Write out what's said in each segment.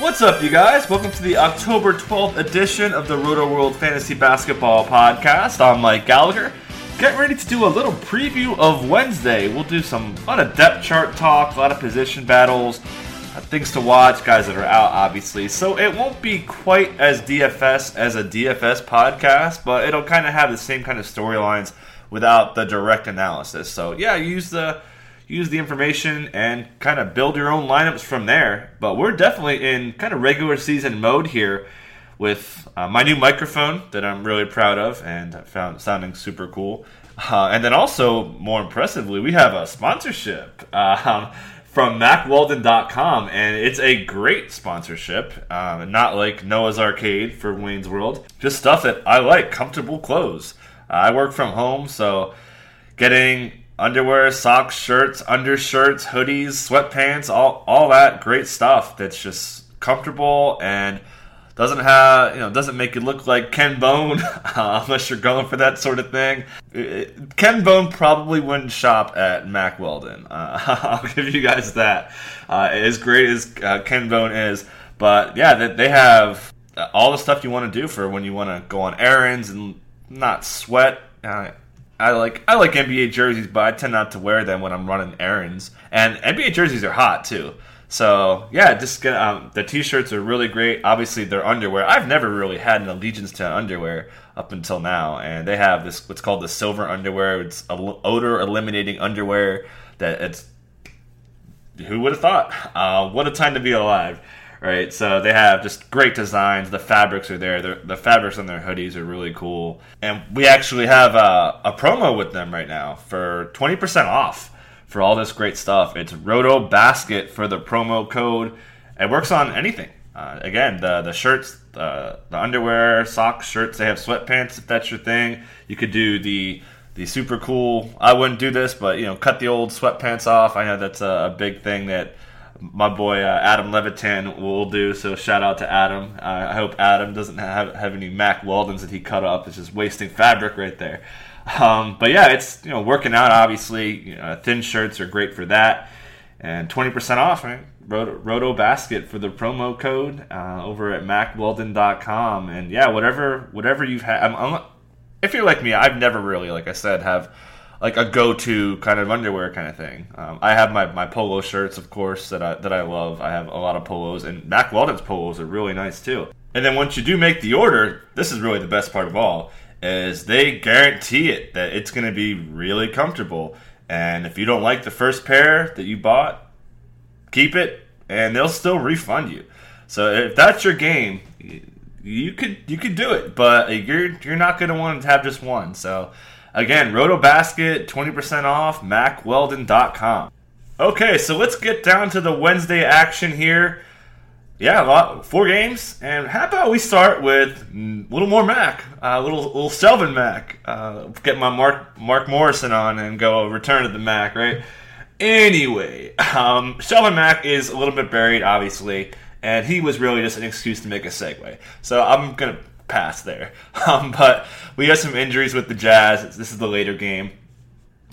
What's up, you guys? Welcome to the October 12th edition of the Roto World Fantasy Basketball Podcast. I'm Mike Gallagher. Get ready to do a little preview of Wednesday. We'll do some a lot of depth chart talk, a lot of position battles, uh, things to watch, guys that are out, obviously. So it won't be quite as DFS as a DFS podcast, but it'll kind of have the same kind of storylines without the direct analysis. So yeah, use the use the information and kind of build your own lineups from there. But we're definitely in kind of regular season mode here with uh, my new microphone that I'm really proud of and found sounding super cool. Uh, and then also, more impressively, we have a sponsorship um, from MackWeldon.com, and it's a great sponsorship. Um, not like Noah's Arcade for Wayne's World, just stuff that I like, comfortable clothes. I work from home, so getting underwear, socks, shirts, undershirts, hoodies, sweatpants, all all that great stuff that's just comfortable and doesn't have you know doesn't make you look like Ken Bone uh, unless you're going for that sort of thing. It, Ken Bone probably wouldn't shop at Mack Weldon. Uh, I'll give you guys that. Uh, as great as uh, Ken Bone is, but yeah, they, they have all the stuff you want to do for when you want to go on errands and not sweat. I like I like NBA jerseys, but I tend not to wear them when I'm running errands. And NBA jerseys are hot too. So yeah, just get um, the t-shirts are really great. Obviously, their underwear. I've never really had an allegiance to underwear up until now, and they have this what's called the silver underwear. It's odor eliminating underwear. That it's who would have thought? Uh, what a time to be alive! Right? So they have just great designs. The fabrics are there. The, the fabrics on their hoodies are really cool. And we actually have a, a promo with them right now for 20% off for all this great stuff. It's Roto Basket for the promo code. It works on anything. Uh, again, the the shirts, the underwear, socks, shirts. They have sweatpants if that's your thing. You could do the the super cool. I wouldn't do this, but you know, cut the old sweatpants off. I know that's a, a big thing that my boy uh, Adam Levitan will do. So shout out to Adam. Uh, I hope Adam doesn't have, have any Mack Weldons that he cut up. It's just wasting fabric right there. Um, but yeah, it's you know working out. Obviously, you know, thin shirts are great for that, and twenty percent off. Right? Roto, Roto, Basket for the promo code uh, over at MackWeldon.com. And yeah, whatever whatever you've had. I'm, I'm, if you're like me, I've never really, like I said, have like a go-to kind of underwear kind of thing. Um, I have my, my polo shirts, of course, that I that I love. I have a lot of polos, and Mack Weldon's polos are really nice too. And then once you do make the order, this is really the best part of all, is they guarantee it that it's going to be really comfortable. And if you don't like the first pair that you bought, keep it, and they'll still refund you. So if that's your game, you could you could do it, but you're you're not going to want to have just one. So Again, RotoBasket, 20% off, MackWeldon.com. Okay, so let's get down to the Wednesday action here. Yeah, lot, four games, and how about we start with a little more Mac, a uh, little little Shelvin Mack. Uh, get my Mark Mark Morrison on and go return to the Mac, right? Anyway, um, Shelvin Mack is a little bit buried, obviously, and he was really just an excuse to make a segue. So I'm gonna pass there. Um, but we got some injuries with the Jazz. This is the later game.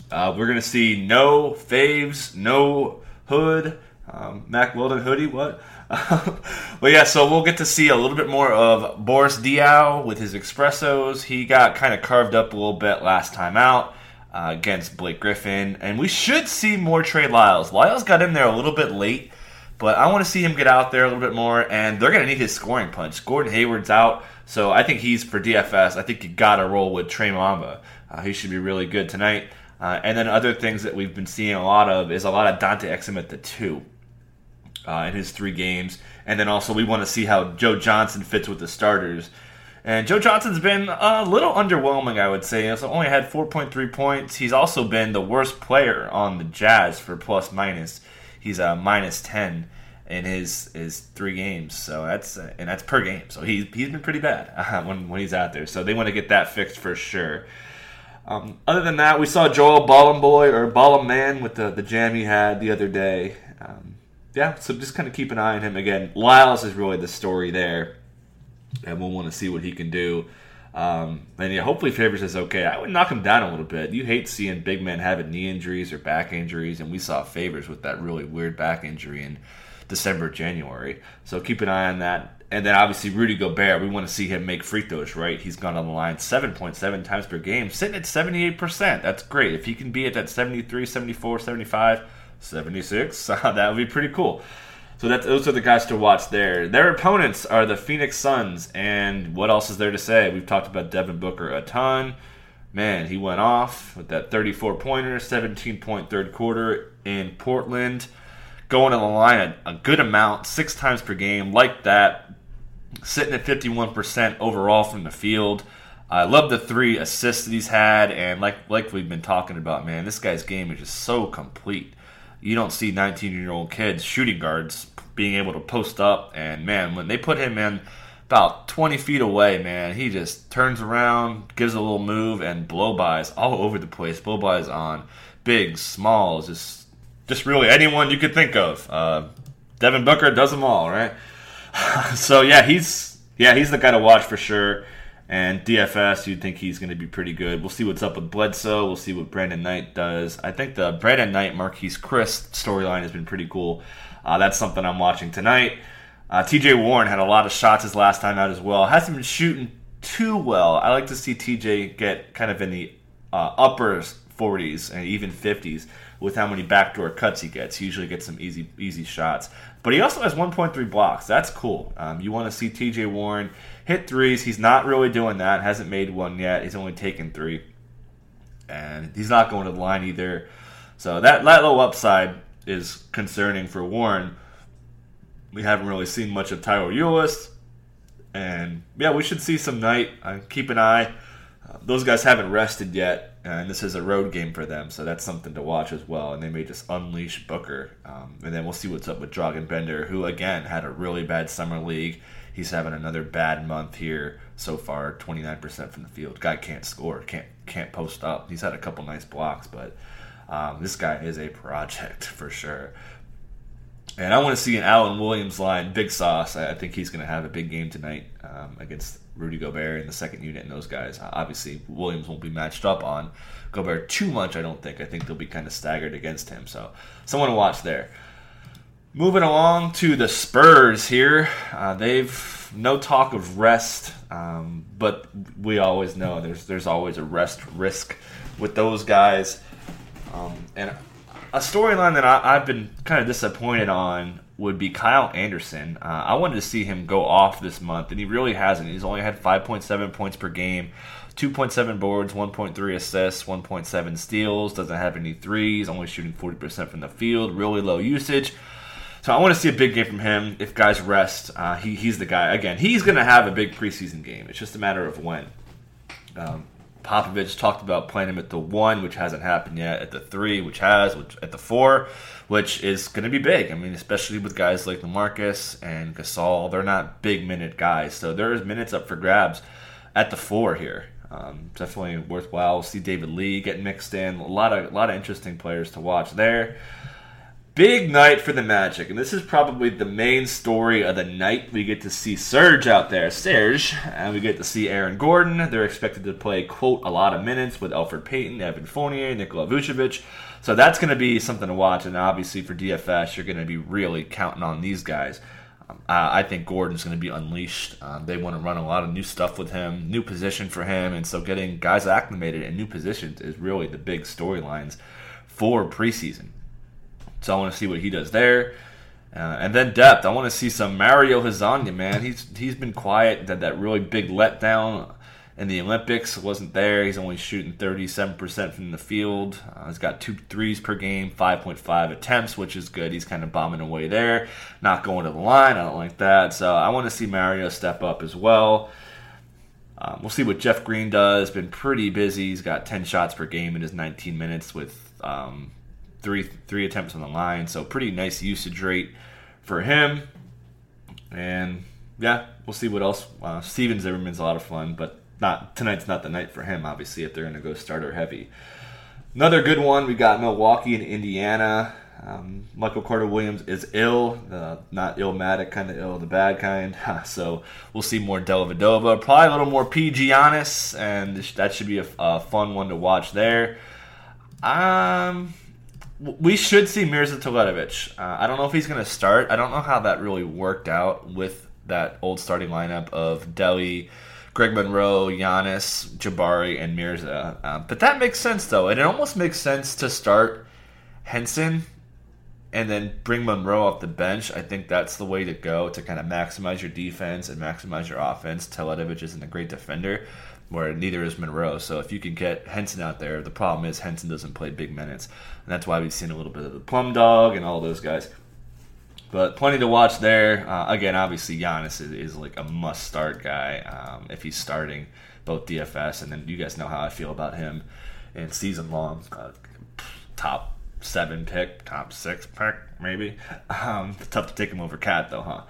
Uh, we're to see no Faves, no Hood, um, Mack Weldon hoodie. What? but yeah, so we'll get to see a little bit more of Boris Diaw with his expressos. He got kind of carved up a little bit last time out uh, against Blake Griffin, and we should see more Trey Lyles. Lyles got in there a little bit late, but I want to see him get out there a little bit more, and they're going to need his scoring punch. Gordon Hayward's out. So I think he's for DFS. I think you got to roll with Trey Mamba. Uh, he should be really good tonight. Uh, and then other things that we've been seeing a lot of is a lot of Dante Exum at the two uh, in his three games. And then also we want to see how Joe Johnson fits with the starters. And Joe Johnson's been a little underwhelming, I would say. He's only had 4.3 points. He's also been the worst player on the Jazz for plus minus. He's a minus ten in his his three games. So that's uh, and that's per game. So he's he's been pretty bad uh, when when he's out there. So they want to get that fixed for sure. Um, other than that, we saw Joel Bolomboy or Ballum Man with the the jam he had the other day. Um, yeah, so just kind of keep an eye on him again. Lyles is really the story there, and we'll want to see what he can do. Um, and yeah, hopefully Favors is okay. I would knock him down a little bit. You hate seeing big men having knee injuries or back injuries, and we saw Favors with that really weird back injury in December, January. So keep an eye on that. And then obviously Rudy Gobert, we want to see him make free throws, right? He's gone on the line 7.7 times per game, sitting at 78%. That's great. If he can be at that 73, 74, 75, 76, that would be pretty cool. So that those are the guys to watch there. Their opponents are the Phoenix Suns, and what else is there to say? We've talked about Devin Booker a ton. Man, he went off with that 34 pointer, 17 point third quarter in Portland, going to the line a, a good amount, six times per game, like that, sitting at 51% overall from the field. I love the three assists that he's had, and like like we've been talking about, man, this guy's game is just so complete you don't see 19 year old kids shooting guards being able to post up. And man, when they put him in about 20 feet away, man, he just turns around, gives a little move, and blow bys all over the place. Blow bys on big, small, just just really anyone you could think of. Uh, Devin Booker does them all, right? so yeah, he's yeah he's the guy to watch for sure. And DFS, you'd think he's going to be pretty good. We'll see what's up with Bledsoe. We'll see what Brandon Knight does. I think the Brandon Knight Marquese Chriss storyline has been pretty cool. Uh, that's something I'm watching tonight. Uh, TJ Warren had a lot of shots his last time out as well. Hasn't been shooting too well. I like to see TJ get kind of in the uh, upper 40s and even 50s with how many backdoor cuts he gets. He usually gets some easy easy shots. But he also has 1.3 blocks. That's cool. Um, you want to see TJ Warren hit threes. He's not really doing that. Hasn't made one yet. He's only taken three. And he's not going to the line either. So that, that little upside is concerning for Warren. We haven't really seen much of Tyler Ulis. And yeah, we should see some night. Uh, keep an eye. Uh, those guys haven't rested yet and this is a road game for them, so that's something to watch as well. And they may just unleash Booker, um, and then we'll see what's up with Dragan Bender, who again had a really bad summer league. He's having another bad month here so far. Twenty nine percent from the field. Guy can't score, can't can't post up. He's had a couple nice blocks, but um, this guy is a project for sure. And I want to see an Alan Williams line, big sauce. I think he's going to have a big game tonight um, against Rudy Gobert in the second unit and those guys. Uh, obviously, Williams won't be matched up on Gobert too much, I don't think. I think they'll be kind of staggered against him. So, someone to watch there. Moving along to the Spurs here. Uh, they've no talk of rest, um, but we always know there's there's always a rest risk with those guys. Um, and a storyline that I, have been kind of disappointed on would be Kyle Anderson. Uh, I wanted to see him go off this month, and he really hasn't. He's only had 5.7 points per game, 2.7 boards, 1.3 assists, 1.7 steals. Doesn't have any threes. Only shooting 40% from the field. Really low usage. So I want to see a big game from him. If guys rest, uh, he, he's the guy. Again, he's going to have a big preseason game. It's just a matter of when. Um, Popovich talked about playing him at the one, which hasn't happened yet. At the three, which has. Which at the four, which is going to be big. I mean, especially with guys like Lamarcus and Gasol, they're not big minute guys, so there's minutes up for grabs at the four here. Um, definitely worthwhile. We'll see David Lee get mixed in. A lot of a lot of interesting players to watch there. Big night for the Magic, and this is probably the main story of the night. We get to see Serge out there, Serge, and we get to see Aaron Gordon. They're expected to play, quote, a lot of minutes with Elfrid Payton, Evan Fournier, Nikola Vucevic. So that's going to be something to watch, and obviously for DFS, you're going to be really counting on these guys. Um, I think Gordon's going to be unleashed. Um, they want to run a lot of new stuff with him, new position for him, and so getting guys acclimated in new positions is really the big storylines for preseason. So I want to see what he does there. Uh, and then depth. I want to see some Mario Hezonja, man. He's he's been quiet. That that really big letdown in the Olympics wasn't there. He's only shooting 37% from the field. Uh, he's got two threes per game, 5.5 attempts, which is good. He's kind of bombing away there, not going to the line. I don't like that. So I want to see Mario step up as well. Um, we'll see what Jeff Green does. Been pretty busy. He's got 10 shots per game in his 19 minutes with um, three three attempts on the line, so pretty nice usage rate for him. And yeah, we'll see what else. Uh, Stephen Zimmerman's a lot of fun, but not tonight's not the night for him. Obviously, if they're going to go starter heavy. Another good one. We got Milwaukee and Indiana. Um, Michael Carter Williams is ill, uh, not illmatic kind of ill, the bad kind. so we'll see more Dellavedova, probably a little more PG Giannis, and that should be a, a, fun one to watch there. Um, we should see Mirza Teletovic. Uh, I don't know if he's going to start. I don't know how that really worked out with that old starting lineup of Delly. Greg Monroe, Giannis, Jabari, and Mirza. Uh, but that makes sense, though. And it almost makes sense to start Henson and then bring Monroe off the bench. I think that's the way to go to kind of maximize your defense and maximize your offense. Teletovic isn't a great defender, where neither is Monroe. So if you can get Henson out there, the problem is Henson doesn't play big minutes. And that's why we've seen a little bit of the plum dog and all those guys. But plenty to watch there. Uh, again, obviously Giannis is, is, like a must-start guy um, if he's starting both DFS, and then you guys know how I feel about him in season long. Uh, top seven pick, top six pick, maybe. Um, tough to take him over Cat though, huh?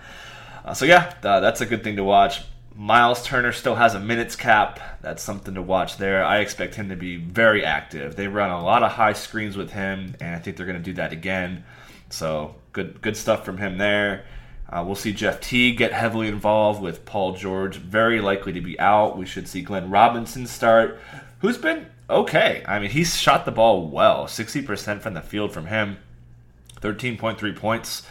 Uh, so yeah, uh, that's a good thing to watch. Miles Turner still has a minutes cap. That's something to watch there. I expect him to be very active. They run a lot of high screens with him, and I think they're going to do that again. So good good stuff from him there. Uh, we'll see Jeff T get heavily involved with Paul George, very likely to be out. We should see Glenn Robinson start, who's been okay. I mean, he's shot the ball well, 60% from the field from him, 13.3 points.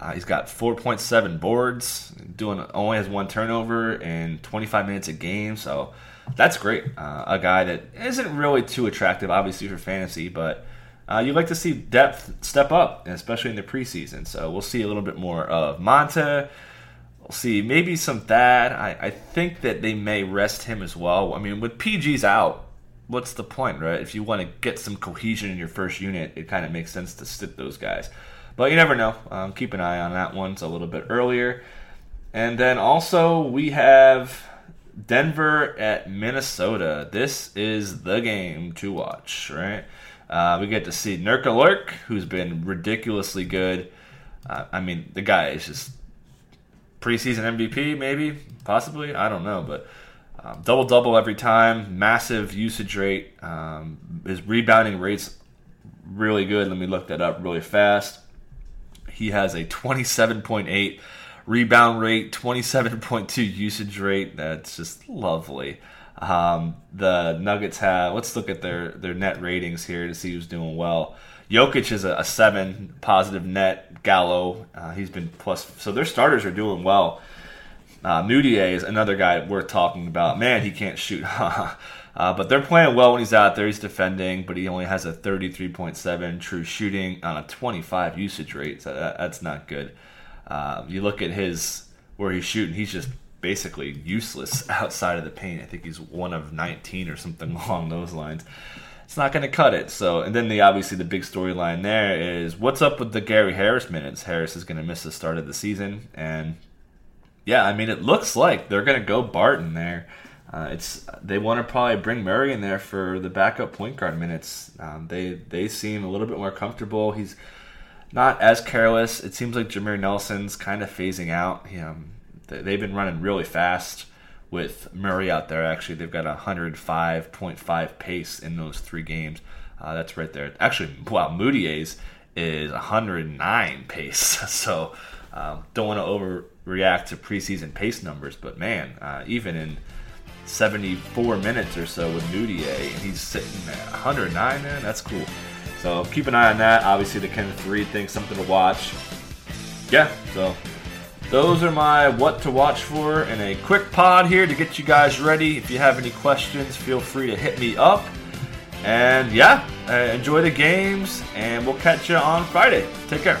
Uh, he's got 4.7 boards, doing only has one turnover in 25 minutes a game, so that's great. Uh, a guy that isn't really too attractive, obviously for fantasy, but uh, you'd like to see depth step up, especially in the preseason. So we'll see a little bit more of Monta. We'll see maybe some Thad. I, I think that they may rest him as well. I mean, with PG's out, what's the point, right? If you want to get some cohesion in your first unit, it kind of makes sense to sit those guys. But you never know. Um, keep an eye on that one. It's a little bit earlier. And then also we have Denver at Minnesota. This is the game to watch, right? Uh, we get to see Nurka Lurk, who's been ridiculously good. Uh, I mean, the guy is just preseason MVP, maybe, possibly. I don't know, but um, double double every time, massive usage rate. Um, his rebounding rate's really good. Let me look that up really fast. He has a 27.8 rebound rate, 27.2 usage rate. That's just lovely. Um, the Nuggets have. Let's look at their their net ratings here to see who's doing well. Jokic is a, a seven positive net. Gallo, uh, he's been plus. So their starters are doing well. Uh, Mudiay is another guy worth talking about. Man, he can't shoot. uh, but they're playing well when he's out there. He's defending, but he only has a 33.7 true shooting on a 25 usage rate. So that, that's not good. Uh, you look at his where he's shooting. He's just basically useless outside of the paint. I think he's one of 19 or something along those lines. It's not going to cut it. So, and then the obviously the big storyline there is what's up with the Gary Harris minutes. Harris is going to miss the start of the season, and yeah, I mean it looks like they're going to go Barton there. Uh, it's they want to probably bring Murray in there for the backup point guard minutes. Um, they they seem a little bit more comfortable. He's not as careless. It seems like Jameer Nelson's kind of phasing out. He, um, they've been running really fast with Murray out there. Actually, they've got a 105.5 pace in those three games. Uh, that's right there. Actually, wow, Mudiay's is 109 pace. So um, don't want to overreact to preseason pace numbers, but man, uh, even in 74 minutes or so with Mudiay, and he's sitting at 109, man, that's cool. So keep an eye on that. Obviously, the Kenneth Faried thing, something to watch. Yeah, so those are my what to watch for in a quick pod here to get you guys ready. If you have any questions, feel free to hit me up. And yeah, uh, enjoy the games, and we'll catch you on Friday. Take care.